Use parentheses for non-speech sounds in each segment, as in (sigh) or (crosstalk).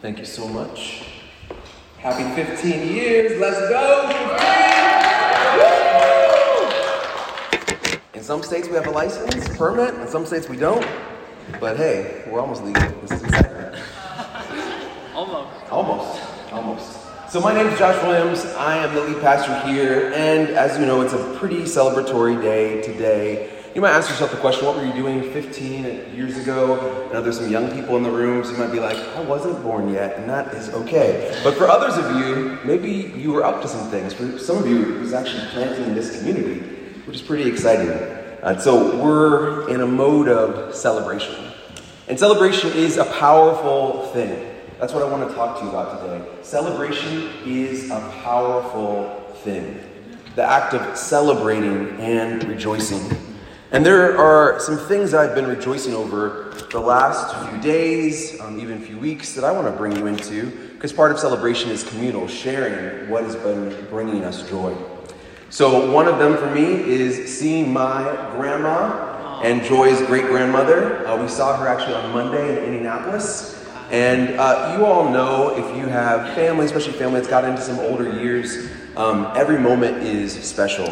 Thank you so much. Happy 15 years. Let's go. In some states we have a license, permit. In some states we don't. But hey, we're almost legal. This is exciting. Almost. Almost. Almost. So my name is Josh Williams. I am the lead pastor here, and as you know, it's a pretty celebratory day today. You might ask yourself the question, what were you doing 15 years ago? I know there's some young people in the room, so you might be like, I wasn't born yet, and that is okay. But for others of you, maybe you were up to some things. For some of you, it was actually planting this community, which is pretty exciting. Uh, so we're in a mode of celebration. And celebration is a powerful thing. That's what I want to talk to you about today. Celebration is a powerful thing. The act of celebrating and rejoicing. And there are some things I've been rejoicing over the last few days, um, even a few weeks, that I want to bring you into, because part of celebration is communal, sharing what has been bringing us joy. So, one of them for me is seeing my grandma and Joy's great grandmother. Uh, we saw her actually on Monday in Indianapolis. And uh, you all know if you have family, especially family that's got into some older years, um, every moment is special.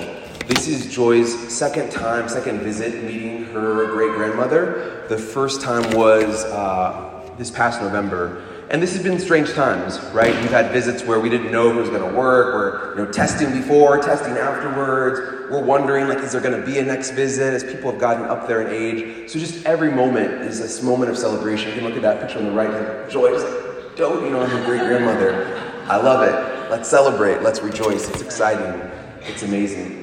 This is Joy's second time, second visit meeting her great grandmother. The first time was uh, this past November. And this has been strange times, right? We've had visits where we didn't know if it was going to work. We're you know, testing before, testing afterwards. We're wondering, like, is there going to be a next visit as people have gotten up there in age? So just every moment is this moment of celebration. You can look at that picture on the right, like, Joy is like, doting on her great grandmother. I love it. Let's celebrate. Let's rejoice. It's exciting. It's amazing.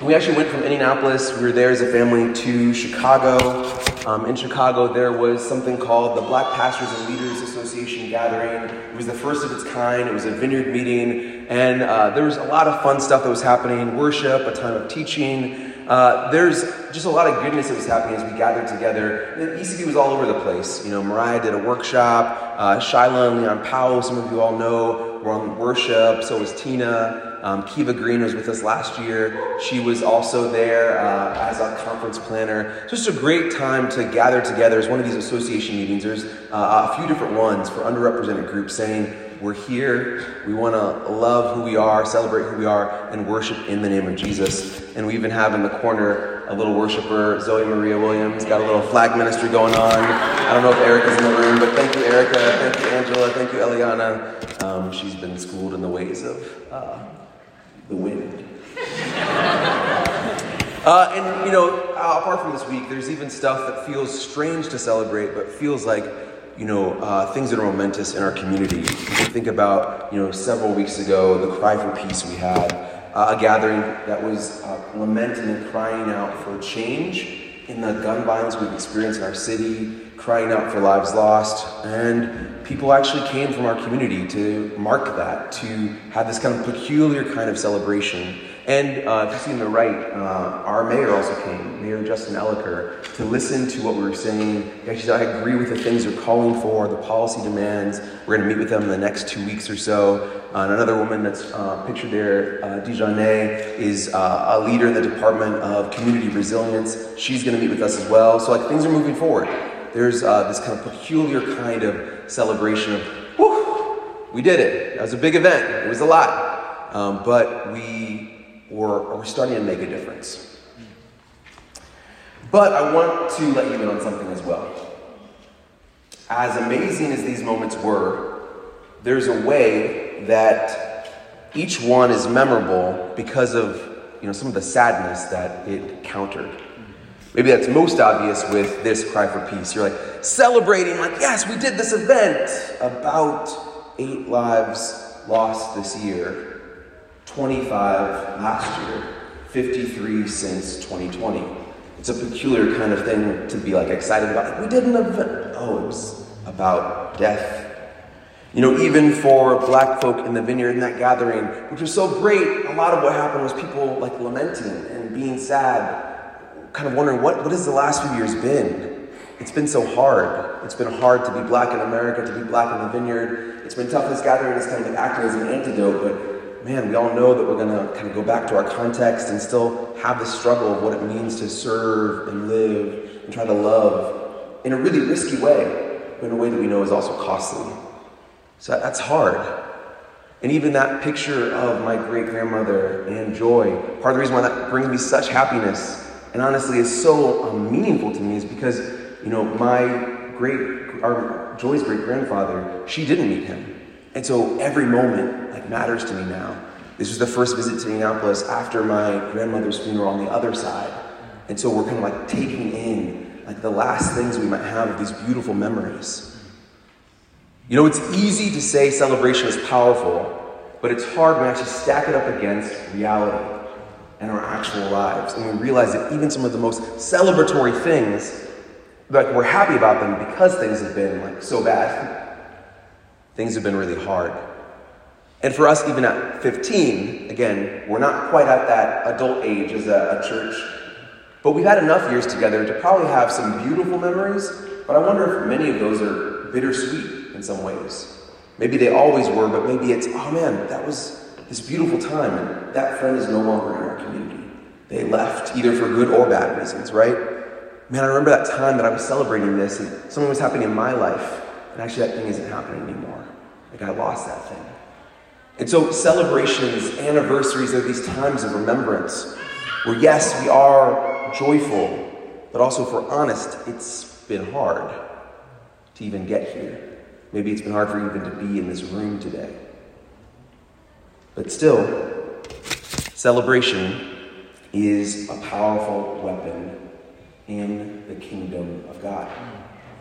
We actually went from Indianapolis, we were there as a family, to Chicago. Um, in Chicago, there was something called the Black Pastors and Leaders Association Gathering. It was the first of its kind, it was a vineyard meeting, and uh, there was a lot of fun stuff that was happening worship, a time of teaching. Uh, there's just a lot of goodness that was happening as we gathered together. And was all over the place. You know, Mariah did a workshop, uh, Shyla and Leon Powell, some of you all know, were on worship, so was Tina. Um, Kiva Green was with us last year. She was also there uh, as a conference planner. Just a great time to gather together as one of these association meetings. There's uh, a few different ones for underrepresented groups saying, we're here, we want to love who we are, celebrate who we are, and worship in the name of Jesus. And we even have in the corner a little worshiper, Zoe Maria Williams, got a little flag ministry going on. I don't know if Erica's in the room, but thank you, Erica. Thank you, Angela. Thank you, Eliana. Um, she's been schooled in the ways of uh, the wind. (laughs) uh, and, you know, uh, apart from this week, there's even stuff that feels strange to celebrate, but feels like, you know, uh, things that are momentous in our community. Think about, you know, several weeks ago, the Cry for Peace we had, uh, a gathering that was uh, lamenting and crying out for change in the gun violence we've experienced in our city, crying out for lives lost, and people actually came from our community to mark that, to have this kind of peculiar kind of celebration. And uh, if you see on the right, uh, our mayor also came, Mayor Justin Elicker, to listen to what we were saying. He actually said, I agree with the things they're calling for, the policy demands. We're going to meet with them in the next two weeks or so. Uh, and another woman that's uh, pictured there, uh, Dijonay, is uh, a leader in the Department of Community Resilience. She's going to meet with us as well. So like things are moving forward. There's uh, this kind of peculiar kind of celebration of, whew, we did it. That was a big event. It was a lot. Um, but we were, we're starting to make a difference. But I want to let you in on something as well. As amazing as these moments were, there's a way that each one is memorable because of you know, some of the sadness that it countered. Maybe that's most obvious with this cry for peace. You're like celebrating, like, yes, we did this event. About eight lives lost this year, 25 last year, 53 since 2020. It's a peculiar kind of thing to be like excited about. Like, we did an event. Oh, it was about death. You know, even for black folk in the vineyard in that gathering, which was so great, a lot of what happened was people like lamenting and being sad kind of wondering what, what has the last few years been? It's been so hard. It's been hard to be black in America, to be black in the vineyard. It's been tough. This gathering is kind of acting as an antidote, but man, we all know that we're going to kind of go back to our context and still have the struggle of what it means to serve and live and try to love in a really risky way, but in a way that we know is also costly. So that's hard. And even that picture of my great grandmother and Joy, part of the reason why that brings me such happiness and honestly is so um, meaningful to me is because, you know, my great, our Joy's great grandfather, she didn't meet him. And so every moment like matters to me now. This was the first visit to Indianapolis after my grandmother's funeral on the other side. And so we're kind of like taking in like the last things we might have of these beautiful memories. You know, it's easy to say celebration is powerful, but it's hard when we actually stack it up against reality and our actual lives. And we realize that even some of the most celebratory things, like we're happy about them because things have been like so bad. Things have been really hard. And for us, even at 15, again, we're not quite at that adult age as a, a church, but we've had enough years together to probably have some beautiful memories. But I wonder if many of those are bittersweet in some ways. Maybe they always were, but maybe it's, oh man, that was this beautiful time, and that friend is no longer in our community. They left, either for good or bad reasons, right? Man, I remember that time that I was celebrating this, and something was happening in my life, and actually that thing isn't happening anymore. Like I lost that thing. And so celebrations, anniversaries are these times of remembrance where, yes, we are joyful, but also, if we're honest, it's been hard to even get here. Maybe it's been hard for you even to be in this room today. But still, celebration is a powerful weapon in the kingdom of God.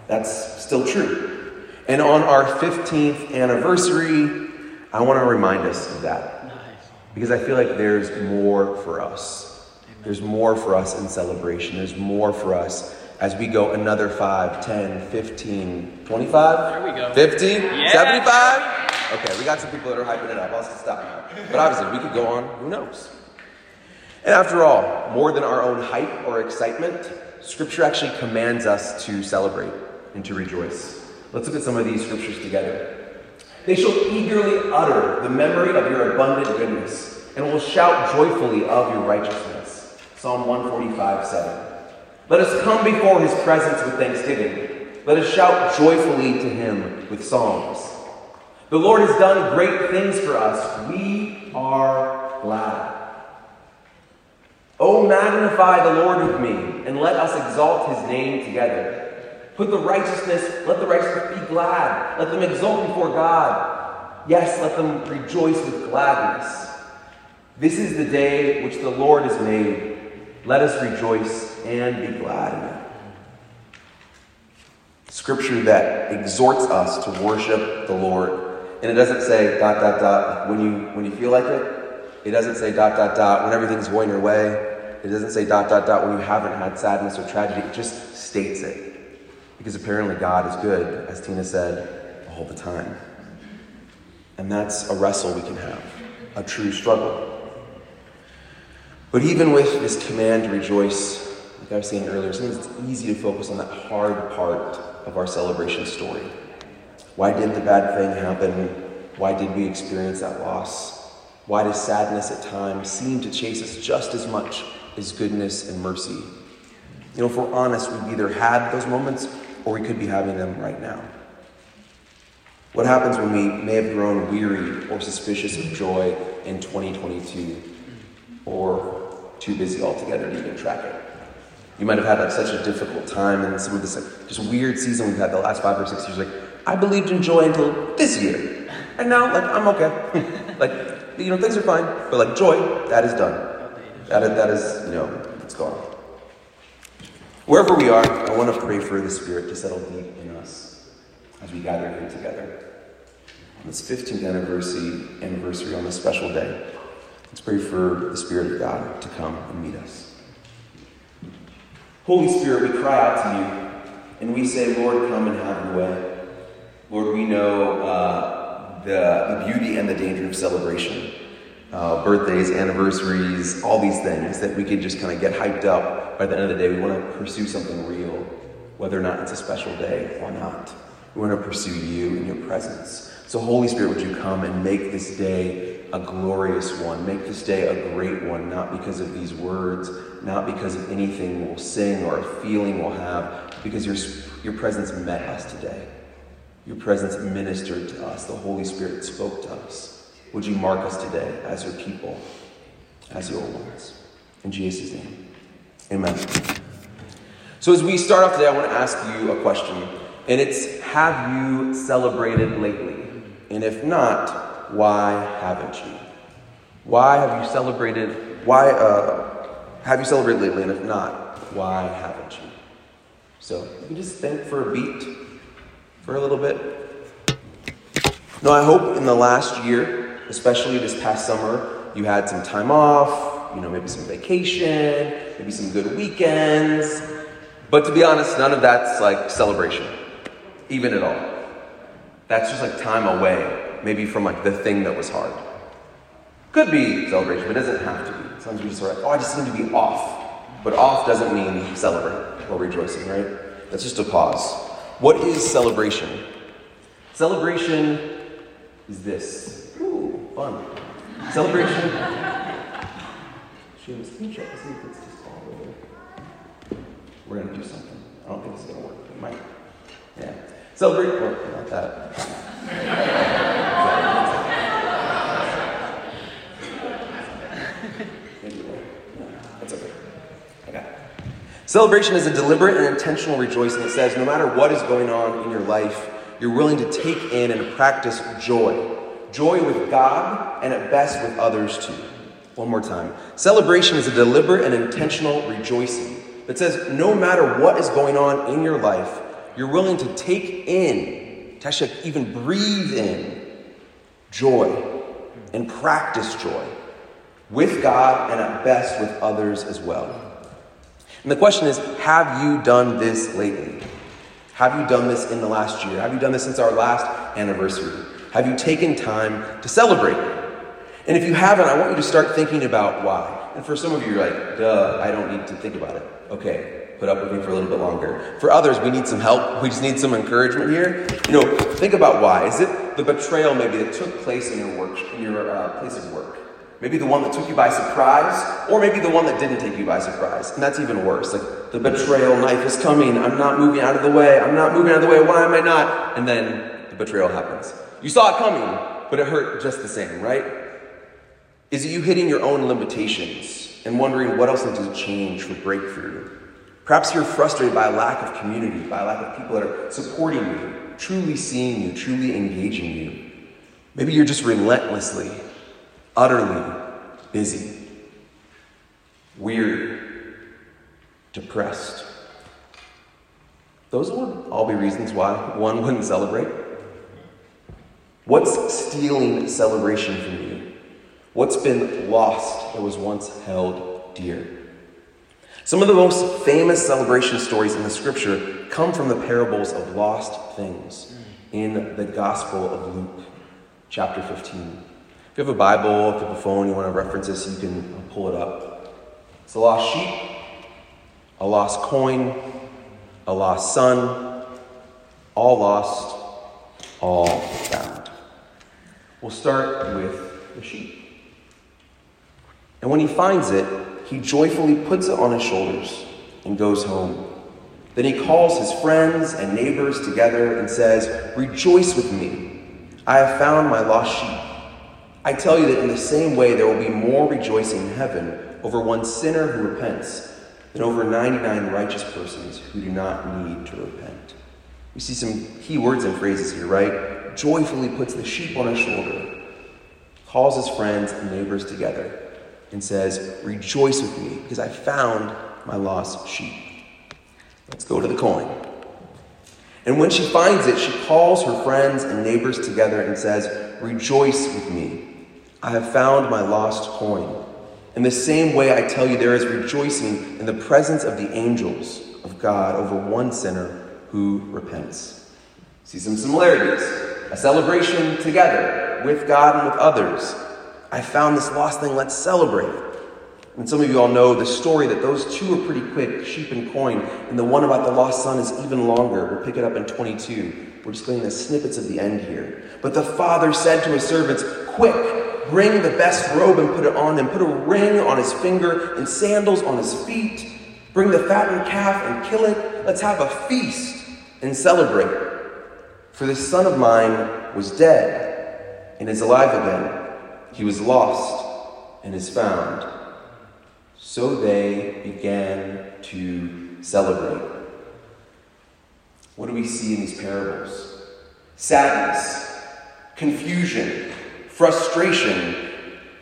That's still true. And on our 15th anniversary, I want to remind us of that. Because I feel like there's more for us. There's more for us in celebration. There's more for us as we go another 5, 10, 15, 25? There we go. 50? Yeah. 75? Okay, we got some people that are hyping it up. I'll stop now. But obviously, we could go on. Who knows? And after all, more than our own hype or excitement, Scripture actually commands us to celebrate and to rejoice. Let's look at some of these scriptures together. They shall eagerly utter the memory of your abundant goodness and will shout joyfully of your righteousness. Psalm 145 7. Let us come before his presence with thanksgiving. Let us shout joyfully to him with psalms. The Lord has done great things for us. We are glad. Oh, magnify the Lord with me, and let us exalt his name together. Put the righteousness, let the righteous be glad. Let them exult before God. Yes, let them rejoice with gladness. This is the day which the Lord has made. Let us rejoice and be glad in it. Scripture that exhorts us to worship the Lord. And it doesn't say dot dot dot when you when you feel like it. It doesn't say dot dot dot when everything's going your way. It doesn't say dot dot dot when you haven't had sadness or tragedy. It just states it. Because apparently God is good, as Tina said, all the time. And that's a wrestle we can have, a true struggle. But even with this command to rejoice, like I was saying earlier, sometimes it's easy to focus on that hard part of our celebration story. Why did the bad thing happen? Why did we experience that loss? Why does sadness at times seem to chase us just as much as goodness and mercy? You know, if we're honest, we've either had those moments or we could be having them right now. What happens when we may have grown weary or suspicious of joy in 2022 or too busy altogether to even track it? You might have had like such a difficult time and some of this like, just weird season we've had the last five or six years. Like, I believed in joy until this year. And now, like, I'm okay. (laughs) like, you know, things are fine. But like joy, that is done. That is, that is you know, it's gone. Wherever we are, I want to pray for the Spirit to settle deep in us as we gather here together on this 15th anniversary, anniversary on this special day. Let's pray for the Spirit of God to come and meet us. Holy Spirit, we cry out to you and we say, Lord, come and have your way. Lord, we know uh, the, the beauty and the danger of celebration. Uh, birthdays, anniversaries, all these things that we could just kind of get hyped up. By the end of the day, we want to pursue something real, whether or not it's a special day or not. We want to pursue you in your presence. So, Holy Spirit, would you come and make this day a glorious one? Make this day a great one, not because of these words, not because of anything we'll sing or a feeling we'll have, because your, your presence met us today. Your presence ministered to us. The Holy Spirit spoke to us. Would you mark us today as your people, as your ones? In Jesus' name, amen. So, as we start off today, I want to ask you a question, and it's Have you celebrated lately? And if not, why haven't you? Why have you celebrated? Why uh, have you celebrated lately? And if not, why haven't you? So you can just think for a beat, for a little bit. No, I hope in the last year, especially this past summer, you had some time off, you know, maybe some vacation, maybe some good weekends. But to be honest, none of that's like celebration, even at all. That's just like time away, maybe from like the thing that was hard. Could be celebration, but it doesn't have to be. Sometimes we just are like, oh, I just need to be off. But off doesn't mean celebrate or rejoicing, right? That's just a pause. What is celebration? Celebration is this. Ooh, fun. Celebration. James, can you check to see if it's just all? We're gonna do something. I don't think it's gonna work. It might. Yeah. Celebrate. Oh, not that. (laughs) Maybe it will. No, That's okay. I got it. Celebration is a deliberate and intentional rejoicing. that says no matter what is going on in your life, you're willing to take in and practice joy. Joy with God and at best with others too. One more time. Celebration is a deliberate and intentional rejoicing that says no matter what is going on in your life, you're willing to take in, actually even breathe in joy and practice joy with God and at best with others as well. And the question is have you done this lately? Have you done this in the last year? Have you done this since our last anniversary? Have you taken time to celebrate? And if you haven't, I want you to start thinking about why. And for some of you, you're like, duh, I don't need to think about it. Okay, put up with me for a little bit longer. For others, we need some help. (laughs) We just need some encouragement here. You know, think about why. Is it the betrayal maybe that took place in your work, in your uh, place of work? Maybe the one that took you by surprise, or maybe the one that didn't take you by surprise. And that's even worse. Like the betrayal knife is coming. I'm not moving out of the way. I'm not moving out of the way. Why am I not? And then the betrayal happens. You saw it coming, but it hurt just the same, right? Is it you hitting your own limitations and wondering what else needs to change for breakthrough? Perhaps you're frustrated by a lack of community, by a lack of people that are supporting you, truly seeing you, truly engaging you. Maybe you're just relentlessly utterly busy, weary, depressed. Those would all be reasons why one wouldn't celebrate. What's stealing celebration from you? What's been lost that was once held dear? Some of the most famous celebration stories in the scripture come from the parables of lost things in the Gospel of Luke, chapter 15. If you have a Bible, if you have a phone, you want to reference this, you can pull it up. It's a lost sheep, a lost coin, a lost son, all lost, all found. We'll start with the sheep. And when he finds it, he joyfully puts it on his shoulders and goes home. Then he calls his friends and neighbors together and says, Rejoice with me. I have found my lost sheep. I tell you that in the same way, there will be more rejoicing in heaven over one sinner who repents than over 99 righteous persons who do not need to repent. We see some key words and phrases here, right? Joyfully puts the sheep on his shoulder, calls his friends and neighbors together, and says, Rejoice with me, because I found my lost sheep. Let's go to the coin. And when she finds it, she calls her friends and neighbors together and says, Rejoice with me. I have found my lost coin. In the same way, I tell you, there is rejoicing in the presence of the angels of God over one sinner who repents. See some similarities. A celebration together with God and with others. I found this lost thing, let's celebrate. And some of you all know the story that those two are pretty quick sheep and coin, and the one about the lost son is even longer. We'll pick it up in 22. We're just getting the snippets of the end here. But the father said to his servants, Quick, bring the best robe and put it on him. Put a ring on his finger and sandals on his feet. Bring the fattened calf and kill it. Let's have a feast and celebrate. For this son of mine was dead and is alive again. He was lost and is found. So they began to celebrate. What do we see in these parables? Sadness, confusion, frustration,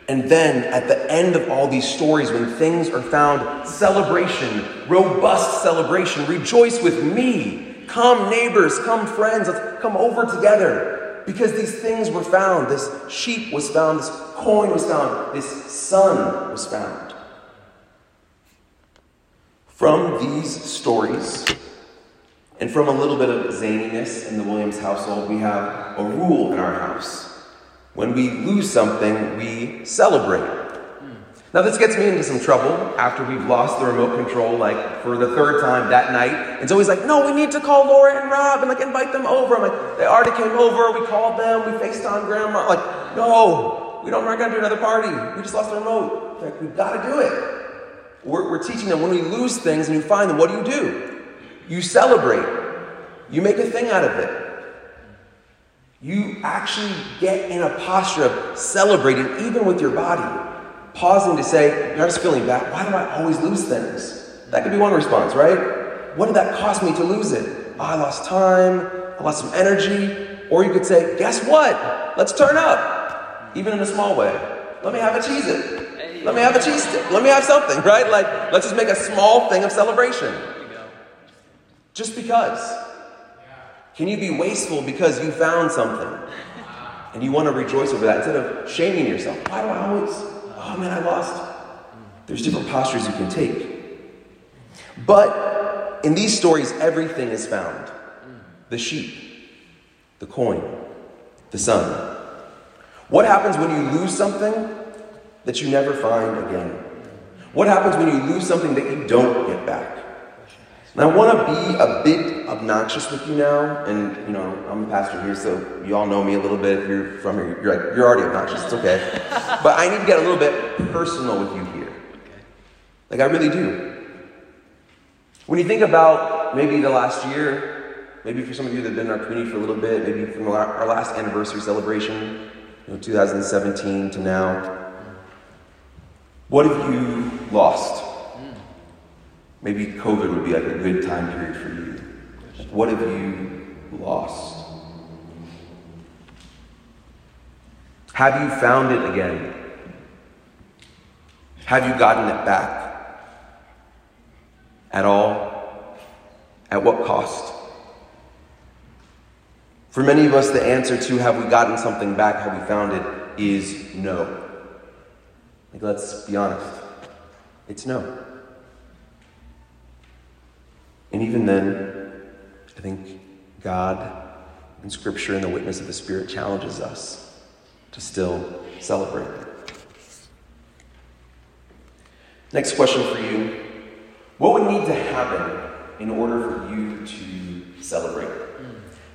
and then at the end of all these stories, when things are found, celebration, robust celebration. Rejoice with me. Come, neighbors, come, friends, let's come over together. Because these things were found. This sheep was found, this coin was found, this son was found. From these stories, and from a little bit of zaniness in the Williams household, we have a rule in our house. When we lose something, we celebrate. Now, this gets me into some trouble after we've lost the remote control, like for the third time that night. It's always like, no, we need to call Laura and Rob and like invite them over. I'm like, they already came over, we called them, we FaceTime grandma. Like, no, we don't, we're not gonna do another party. We just lost the remote. Like, we've gotta do it. We're, we're teaching them when we lose things and you find them, what do you do? You celebrate, you make a thing out of it. You actually get in a posture of celebrating, even with your body pausing to say, You're just feeling bad. Why do I always lose things? That could be one response, right? What did that cost me to lose it? Oh, I lost time, I lost some energy. Or you could say, Guess what? Let's turn up, even in a small way. Let me have a Cheez-It. Let me have a cheese stick. Let me have something, (laughs) right? Like, let's just make a small thing of celebration. Just because. Can you be wasteful because you found something and you want to rejoice over that instead of shaming yourself? Why do I always oh man, I lost. There's different postures you can take. But in these stories, everything is found the sheep, the coin, the son. What happens when you lose something that you never find again? What happens when you lose something that you don't get back? And I want to be a bit obnoxious with you now, and you know I'm a pastor here, so you all know me a little bit. If you're from here, you're like you're already obnoxious. It's okay, (laughs) but I need to get a little bit personal with you here. Like I really do. When you think about maybe the last year, maybe for some of you that have been in our community for a little bit, maybe from our last anniversary celebration, you know, 2017 to now, what have you lost? Hmm. Maybe COVID would be like a good time period for you. What have you lost? Have you found it again? Have you gotten it back? At all? At what cost? For many of us, the answer to have we gotten something back, have we found it, is no. Like, let's be honest. It's no. And even then, I think God and Scripture and the witness of the Spirit challenges us to still celebrate. Next question for you What would need to happen in order for you to celebrate?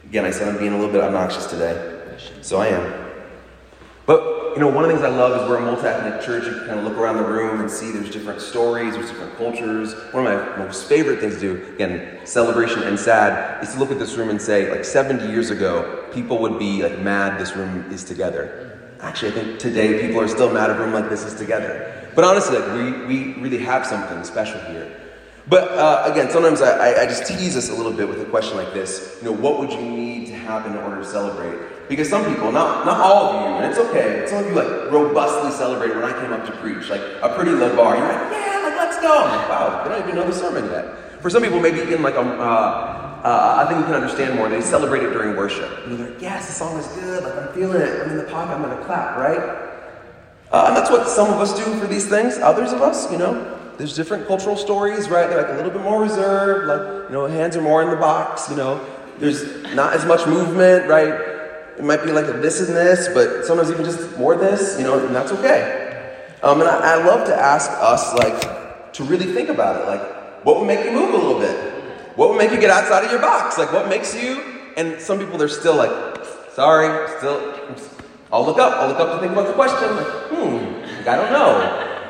Again, I said I'm being a little bit obnoxious today, so I am. But you know, one of the things I love is we're a multi-ethnic church. You can kind of look around the room and see there's different stories, there's different cultures. One of my most favorite things to do, again, celebration and sad, is to look at this room and say, like 70 years ago, people would be like mad this room is together. Actually, I think today people are still mad a room like this is together. But honestly, like, we, we really have something special here. But uh, again, sometimes I, I just tease us a little bit with a question like this. You know, what would you need to happen in order to celebrate? Because some people, not, not all of you, and it's okay, some of you like robustly celebrated when I came up to preach, like a pretty low bar. You're like, yeah, like let's go. Wow, they don't even know the sermon yet. For some people, maybe in like a, uh, uh, I think you can understand more. They celebrate it during worship. And they're like, yes, the song is good. Like I'm feeling it. I'm in the pocket. I'm gonna clap, right? Uh, and that's what some of us do for these things. Others of us, you know, there's different cultural stories, right? They're like a little bit more reserved. Like you know, hands are more in the box. You know, there's not as much movement, right? It might be like a this and this, but sometimes even just more this, you know, and that's okay. Um, and I, I love to ask us, like, to really think about it. Like, what would make you move a little bit? What would make you get outside of your box? Like, what makes you? And some people, they're still like, sorry, still, I'll look up. I'll look up to think about the question. Like, hmm, I don't know.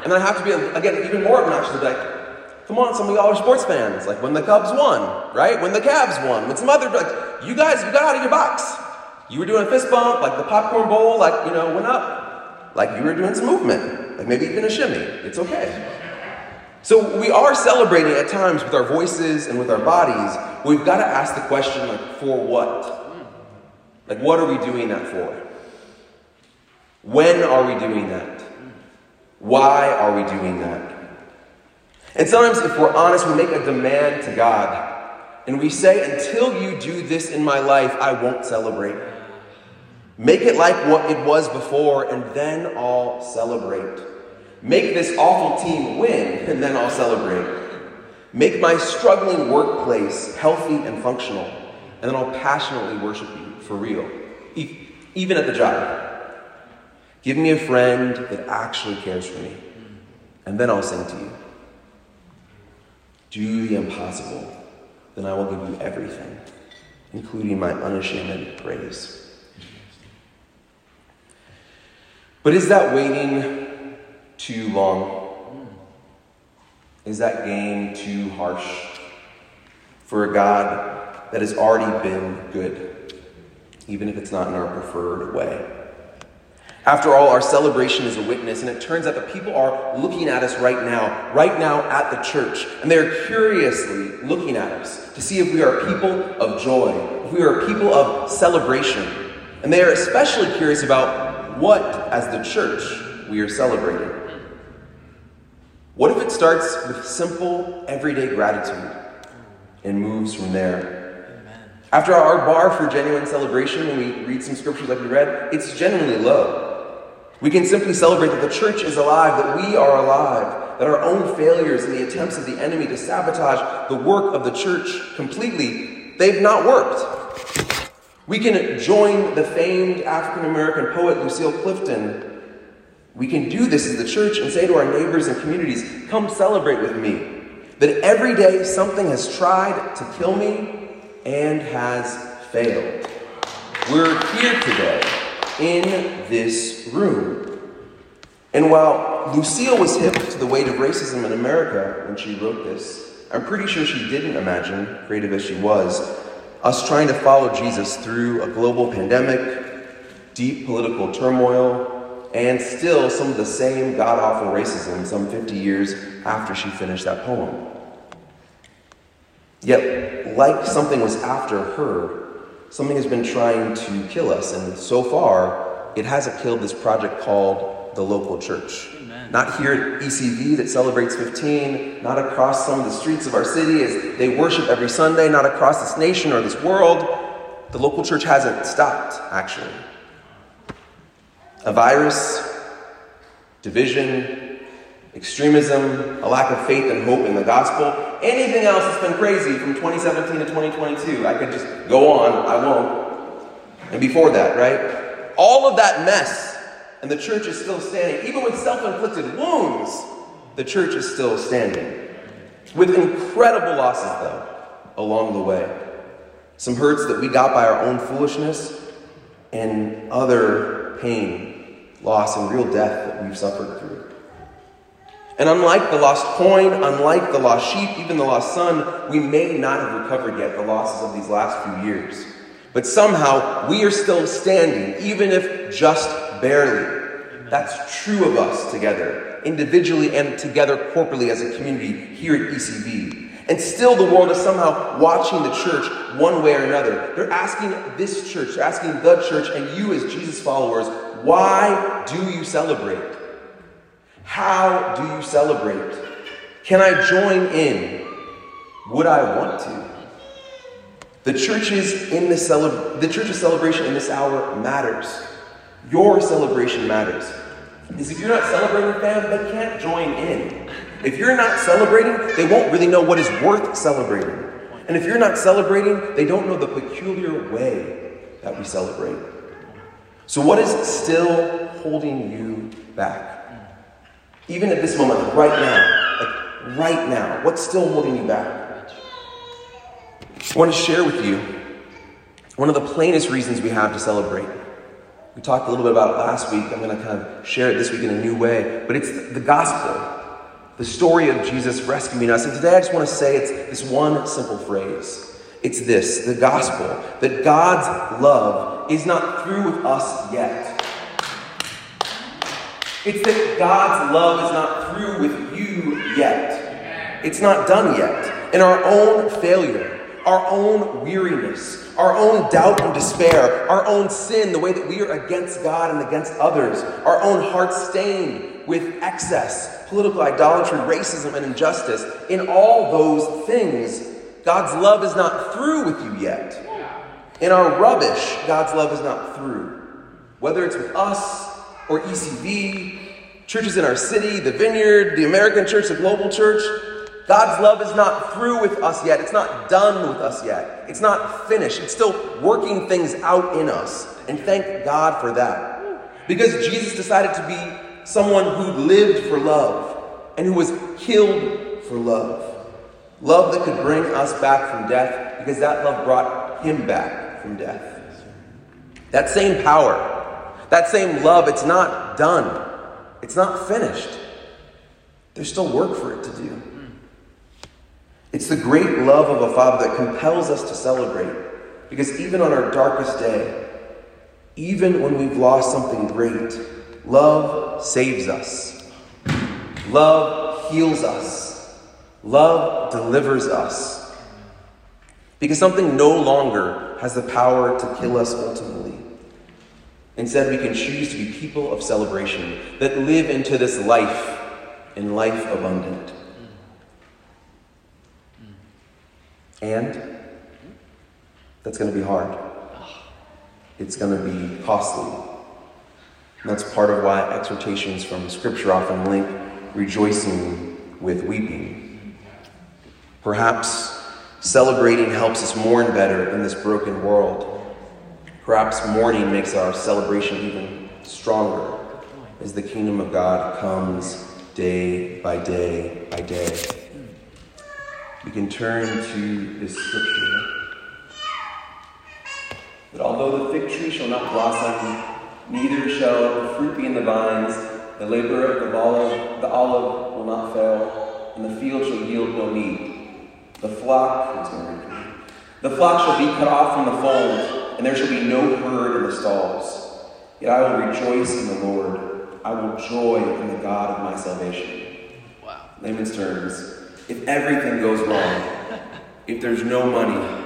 And then I have to be, again, even more obnoxious. Like, Come on, some of y'all are sports fans. Like when the Cubs won, right? When the Cavs won, when some other like you guys, you got out of your box. You were doing a fist bump, like the popcorn bowl, like you know, went up. Like you were doing some movement, like maybe even a shimmy. It's okay. So we are celebrating at times with our voices and with our bodies. We've got to ask the question, like, for what? Like, what are we doing that for? When are we doing that? Why are we doing that? And sometimes, if we're honest, we make a demand to God. And we say, until you do this in my life, I won't celebrate. Make it like what it was before, and then I'll celebrate. Make this awful team win, and then I'll celebrate. Make my struggling workplace healthy and functional, and then I'll passionately worship you for real, even at the job. Give me a friend that actually cares for me, and then I'll sing to you. Do the impossible, then I will give you everything, including my unashamed praise. But is that waiting too long? Is that game too harsh for a God that has already been good, even if it's not in our preferred way? After all, our celebration is a witness, and it turns out that people are looking at us right now, right now at the church, and they're curiously looking at us to see if we are people of joy, if we are people of celebration. And they are especially curious about what, as the church, we are celebrating. What if it starts with simple, everyday gratitude and moves from there? After our bar for genuine celebration, when we read some scriptures like we read, it's genuinely low. We can simply celebrate that the church is alive, that we are alive, that our own failures and the attempts of the enemy to sabotage the work of the church completely, they've not worked. We can join the famed African American poet Lucille Clifton. We can do this as the church and say to our neighbors and communities, come celebrate with me. That every day something has tried to kill me and has failed. We're here today in this room. And while Lucille was hip to the weight of racism in America when she wrote this, I'm pretty sure she didn't imagine, creative as she was, us trying to follow Jesus through a global pandemic, deep political turmoil, and still some of the same god awful racism some 50 years after she finished that poem. Yet, like something was after her, something has been trying to kill us. And so far, it hasn't killed this project called the local church. Not here at ECV that celebrates 15, not across some of the streets of our city as they worship every Sunday, not across this nation or this world. The local church hasn't stopped, actually. A virus, division, extremism, a lack of faith and hope in the gospel, anything else that's been crazy from 2017 to 2022. I could just go on, I won't. And before that, right? All of that mess, and the church is still standing. Even with self inflicted wounds, the church is still standing. With incredible losses, though, along the way. Some hurts that we got by our own foolishness, and other pain, loss, and real death that we've suffered through. And unlike the lost coin, unlike the lost sheep, even the lost son, we may not have recovered yet the losses of these last few years. But somehow we are still standing, even if just barely. That's true of us together, individually and together corporately as a community here at ECV. And still, the world is somehow watching the church one way or another. They're asking this church, they're asking the church, and you as Jesus followers, why do you celebrate? How do you celebrate? Can I join in? Would I want to? The church's in the cele- the church's celebration in this hour matters. Your celebration matters. Because if you're not celebrating, them they can't join in. If you're not celebrating, they won't really know what is worth celebrating. And if you're not celebrating, they don't know the peculiar way that we celebrate. So, what is still holding you back? Even at this moment, right now, like right now, what's still holding you back? I want to share with you one of the plainest reasons we have to celebrate. We talked a little bit about it last week. I'm going to kind of share it this week in a new way, but it's the gospel. the story of Jesus rescuing us. And today I just want to say it's this one simple phrase. It's this the gospel that God's love is not through with us yet. It's that God's love is not through with you yet. It's not done yet. In our own failure, our own weariness, our own doubt and despair, our own sin, the way that we are against God and against others, our own hearts stained with excess, political idolatry, racism, and injustice, in all those things, God's love is not through with you yet. In our rubbish, God's love is not through. Whether it's with us or ECV, churches in our city, the Vineyard, the American Church, the Global Church, God's love is not through with us yet. It's not done with us yet. It's not finished. It's still working things out in us. And thank God for that. Because Jesus decided to be someone who lived for love and who was killed for love. Love that could bring us back from death because that love brought him back from death. That same power, that same love, it's not done, it's not finished. There's still work for it to do. It's the great love of a Father that compels us to celebrate. Because even on our darkest day, even when we've lost something great, love saves us. Love heals us. Love delivers us. Because something no longer has the power to kill us ultimately. Instead, we can choose to be people of celebration that live into this life in life abundant. And that's going to be hard. It's going to be costly. And that's part of why exhortations from Scripture often link rejoicing with weeping. Perhaps celebrating helps us mourn better in this broken world. Perhaps mourning makes our celebration even stronger as the kingdom of God comes day by day by day. We can turn to this scripture. That although the fig tree shall not blossom, neither shall the fruit be in the vines, the labor of the olive, the olive will not fail, and the field shall yield no need. The flock, the flock shall be cut off from the fold, and there shall be no herd in the stalls. Yet I will rejoice in the Lord. I will joy in the God of my salvation. Wow. Layman's terms. If everything goes wrong, if there's no money,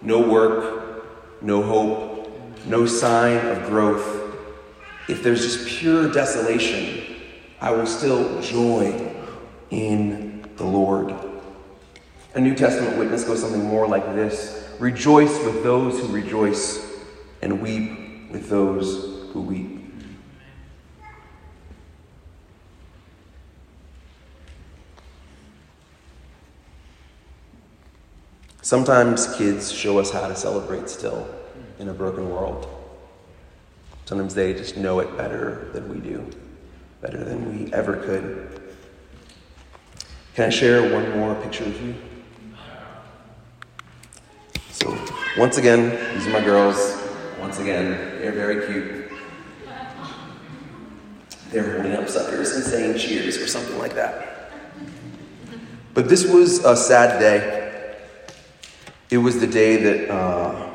no work, no hope, no sign of growth, if there's just pure desolation, I will still joy in the Lord. A New Testament witness goes something more like this Rejoice with those who rejoice, and weep with those who weep. Sometimes kids show us how to celebrate still in a broken world. Sometimes they just know it better than we do, better than we ever could. Can I share one more picture with you? So, once again, these are my girls. Once again, they're very cute. They're holding up suckers and saying cheers or something like that. But this was a sad day. It was the day that uh,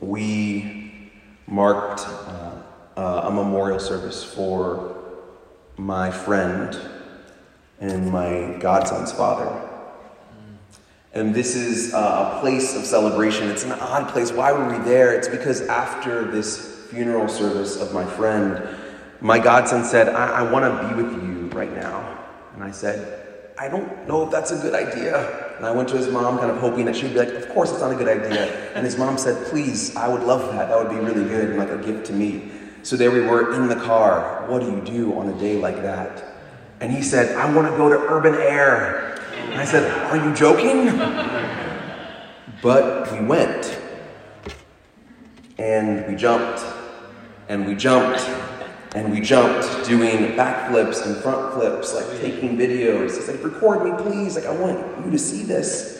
we marked uh, uh, a memorial service for my friend and my godson's father. And this is a place of celebration. It's an odd place. Why were we there? It's because after this funeral service of my friend, my godson said, I, I want to be with you right now. And I said, I don't know if that's a good idea. And I went to his mom, kind of hoping that she'd be like, Of course, it's not a good idea. And his mom said, Please, I would love that. That would be really good and like a gift to me. So there we were in the car. What do you do on a day like that? And he said, I want to go to urban air. And I said, Are you joking? But we went. And we jumped. And we jumped. And we jumped doing backflips and front flips, like taking videos. He's like, record me, please. Like, I want you to see this.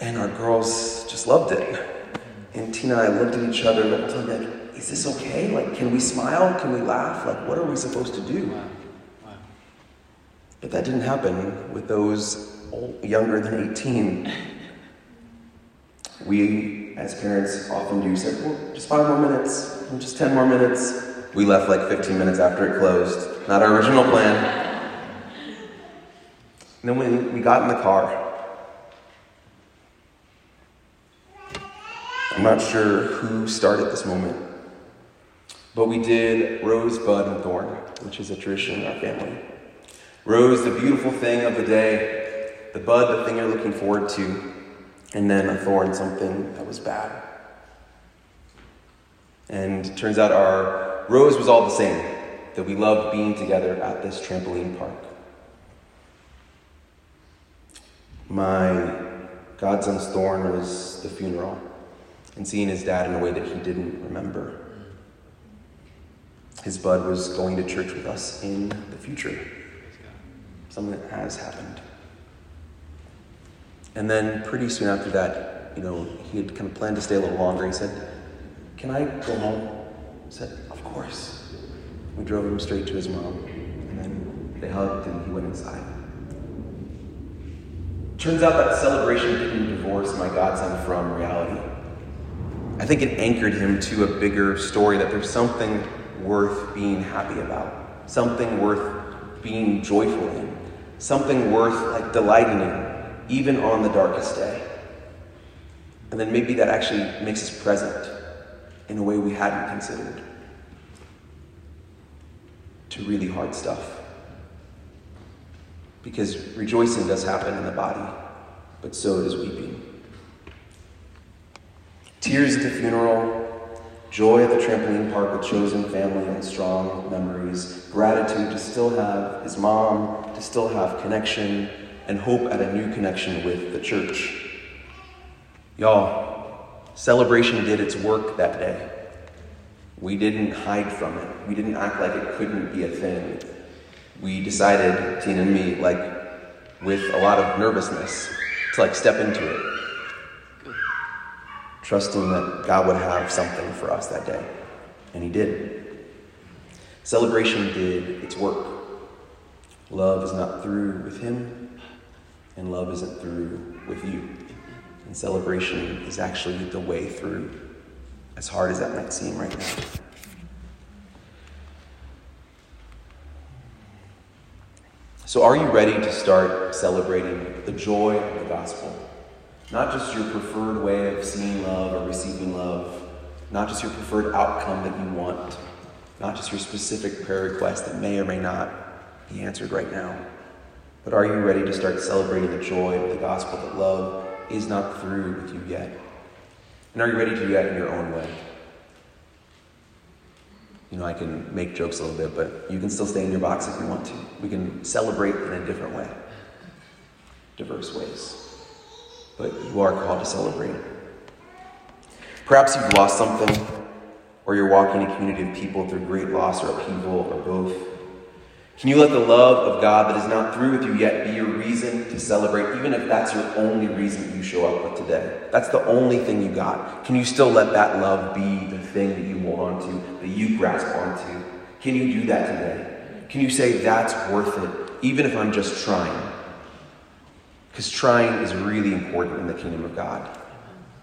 And our girls just loved it. And Tina and I looked at each other the whole time, like, is this okay? Like, can we smile? Can we laugh? Like, what are we supposed to do? But that didn't happen with those old, younger than 18. We, as parents, often do said, well, just five more minutes, just 10 more minutes. We left like 15 minutes after it closed. Not our original plan. And then when we got in the car, I'm not sure who started this moment, but we did rose, bud, and thorn, which is a tradition in our family. Rose, the beautiful thing of the day, the bud, the thing you're looking forward to, and then a thorn, something that was bad. And turns out our rose was all the same, that we loved being together at this trampoline park. My godson's thorn was the funeral and seeing his dad in a way that he didn't remember. His bud was going to church with us in the future, something that has happened. And then pretty soon after that, you know, he had kind of planned to stay a little longer. He said, Can I go home? I said, Of course. We drove him straight to his mom, and then they hugged and he went inside. Turns out that celebration didn't divorce my godson from reality. I think it anchored him to a bigger story that there's something worth being happy about, something worth being joyful in, something worth like delighting in, even on the darkest day. And then maybe that actually makes us present in a way we hadn't considered to really hard stuff. Because rejoicing does happen in the body, but so does weeping. Tears at the funeral, joy at the trampoline park with chosen family and strong memories, gratitude to still have his mom, to still have connection, and hope at a new connection with the church. Y'all, celebration did its work that day. We didn't hide from it. We didn't act like it couldn't be a thing. We decided, Tina and me, like with a lot of nervousness, to like step into it trusting that God would have something for us that day. And He did. Celebration did its work. Love is not through with Him, and love isn't through with you. And celebration is actually the way through, as hard as that might seem right now. So, are you ready to start celebrating the joy of the gospel? Not just your preferred way of seeing love or receiving love, not just your preferred outcome that you want, not just your specific prayer request that may or may not be answered right now, but are you ready to start celebrating the joy of the gospel that love is not through with you yet? And are you ready to do that in your own way? You know, I can make jokes a little bit, but you can still stay in your box if you want to. We can celebrate in a different way, diverse ways but you are called to celebrate. Perhaps you've lost something, or you're walking a community of people through great loss or upheaval, or both. Can you let the love of God that is not through with you yet be your reason to celebrate, even if that's your only reason you show up with today? That's the only thing you got. Can you still let that love be the thing that you hold on to, that you grasp onto? Can you do that today? Can you say, that's worth it, even if I'm just trying? Because trying is really important in the kingdom of God.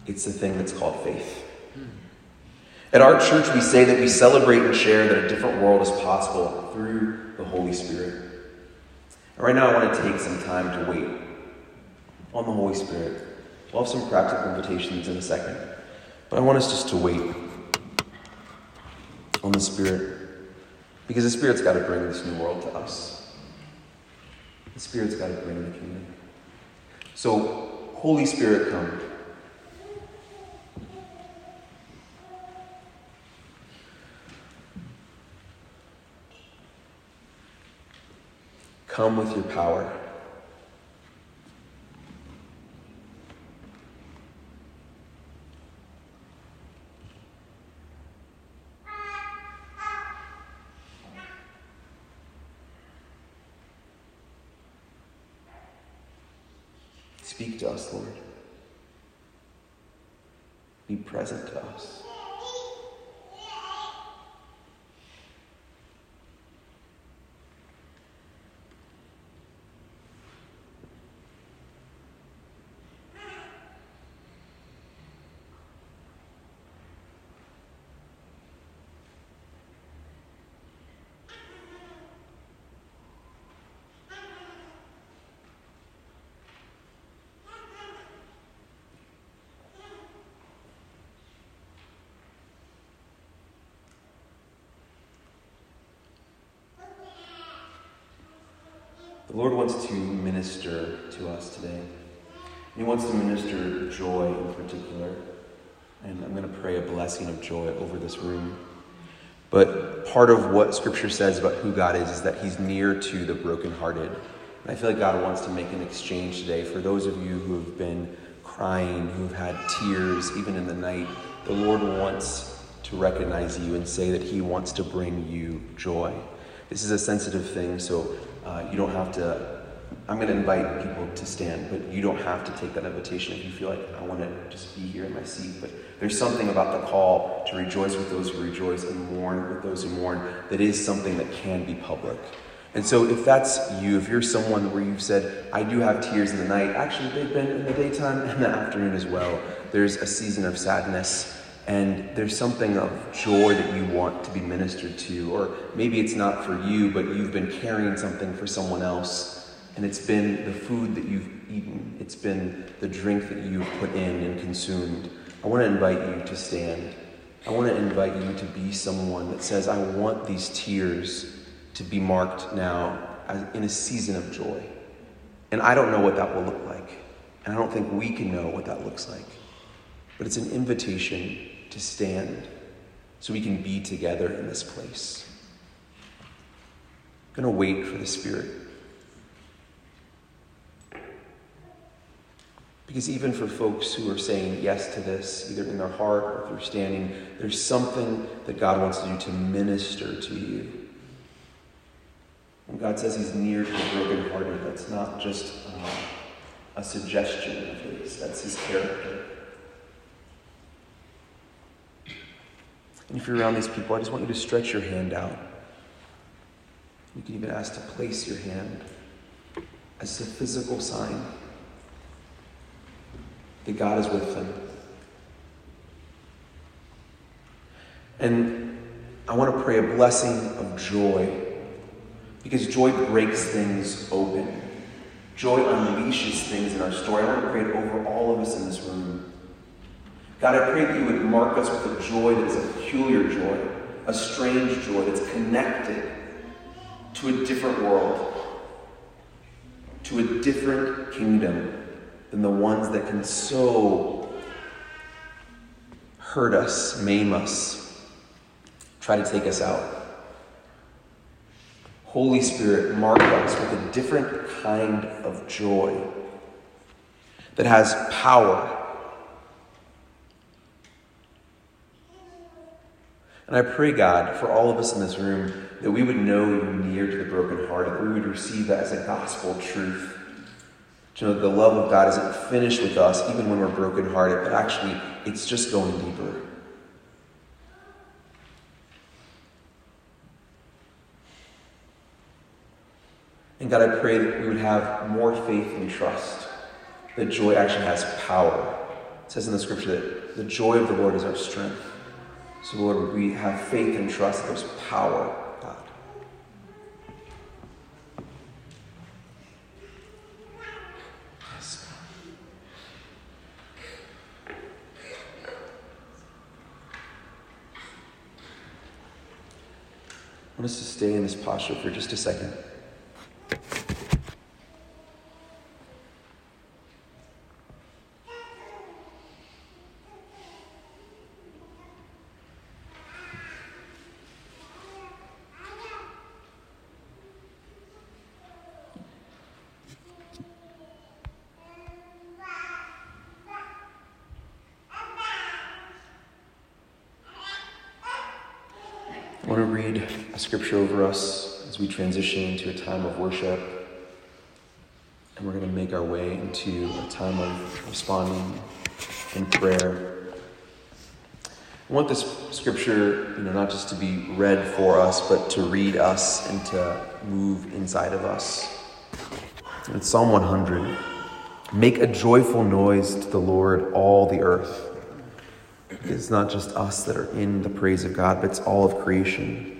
It's the thing that's called faith. At our church, we say that we celebrate and share that a different world is possible through the Holy Spirit. And right now, I want to take some time to wait on the Holy Spirit. We'll have some practical invitations in a second. But I want us just to wait on the Spirit. Because the Spirit's got to bring this new world to us. The Spirit's got to bring the kingdom. So, Holy Spirit, come. Come with your power. Speak to us, Lord. Be present to us. The Lord wants to minister to us today. He wants to minister joy in particular. And I'm going to pray a blessing of joy over this room. But part of what Scripture says about who God is is that He's near to the brokenhearted. And I feel like God wants to make an exchange today for those of you who have been crying, who've had tears even in the night. The Lord wants to recognize you and say that He wants to bring you joy. This is a sensitive thing, so uh, you don't have to. I'm going to invite people to stand, but you don't have to take that invitation if you feel like I want to just be here in my seat. But there's something about the call to rejoice with those who rejoice and mourn with those who mourn that is something that can be public. And so, if that's you, if you're someone where you've said, I do have tears in the night, actually, they've been in the daytime and the afternoon as well. There's a season of sadness and there's something of joy that you want to be ministered to, or maybe it's not for you, but you've been carrying something for someone else, and it's been the food that you've eaten, it's been the drink that you've put in and consumed. I want to invite you to stand. I want to invite you to be someone that says, I want these tears to be marked now in a season of joy. And I don't know what that will look like. And I don't think we can know what that looks like. But it's an invitation to stand so we can be together in this place. I'm going to wait for the Spirit. Because even for folks who are saying yes to this, either in their heart or through standing, there's something that God wants to do to minister to you. When God says He's near to the brokenhearted, that's not just uh, a suggestion of His, that's His character. And if you're around these people, I just want you to stretch your hand out. You can even ask to place your hand as a physical sign that God is with them. And I want to pray a blessing of joy because joy breaks things open. Joy unleashes things in our story. I want to pray it over all of us in this room. God, I pray that you would mark us with a joy that is a peculiar joy, a strange joy that's connected to a different world, to a different kingdom than the ones that can so hurt us, maim us, try to take us out. Holy Spirit, mark us with a different kind of joy that has power And I pray, God, for all of us in this room, that we would know you near to the broken brokenhearted, that we would receive that as a gospel truth. To know that the love of God isn't finished with us, even when we're brokenhearted, but actually it's just going deeper. And God, I pray that we would have more faith and trust, that joy actually has power. It says in the scripture that the joy of the Lord is our strength. So, Lord, we have faith and trust there's power, God. Yes, God. I want us to stay in this posture for just a second. I want to read a scripture over us as we transition into a time of worship. And we're going to make our way into a time of responding in prayer. I want this scripture, you know, not just to be read for us, but to read us and to move inside of us. It's Psalm 100. Make a joyful noise to the Lord, all the earth. It's not just us that are in the praise of God, but it's all of creation.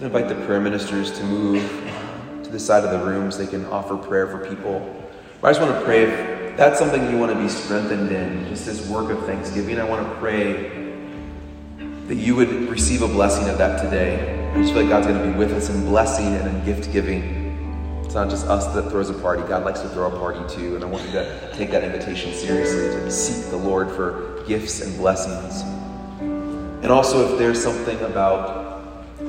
Invite the prayer ministers to move to the side of the room so they can offer prayer for people. But I just want to pray if that's something you want to be strengthened in, just this work of thanksgiving. I want to pray that you would receive a blessing of that today. I just feel like God's going to be with us in blessing and in gift giving. It's not just us that throws a party. God likes to throw a party too. And I want you to take that invitation seriously to seek the Lord for gifts and blessings. And also, if there's something about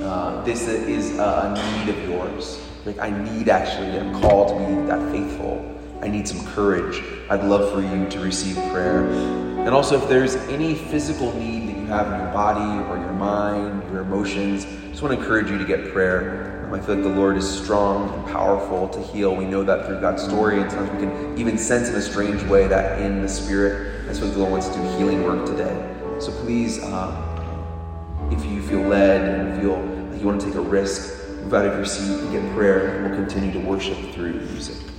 uh, this is a need of yours, like I need actually, I'm called to be that faithful. I need some courage. I'd love for you to receive prayer. And also, if there's any physical need that you have in your body or your mind, your emotions, I just want to encourage you to get prayer. I feel like the Lord is strong and powerful to heal. We know that through God's story, and sometimes we can even sense in a strange way that in the Spirit, that's what the Lord wants to do healing work today. So please, uh, if you feel led and feel you want to take a risk, move out of your seat and get prayer, and we'll continue to worship through music.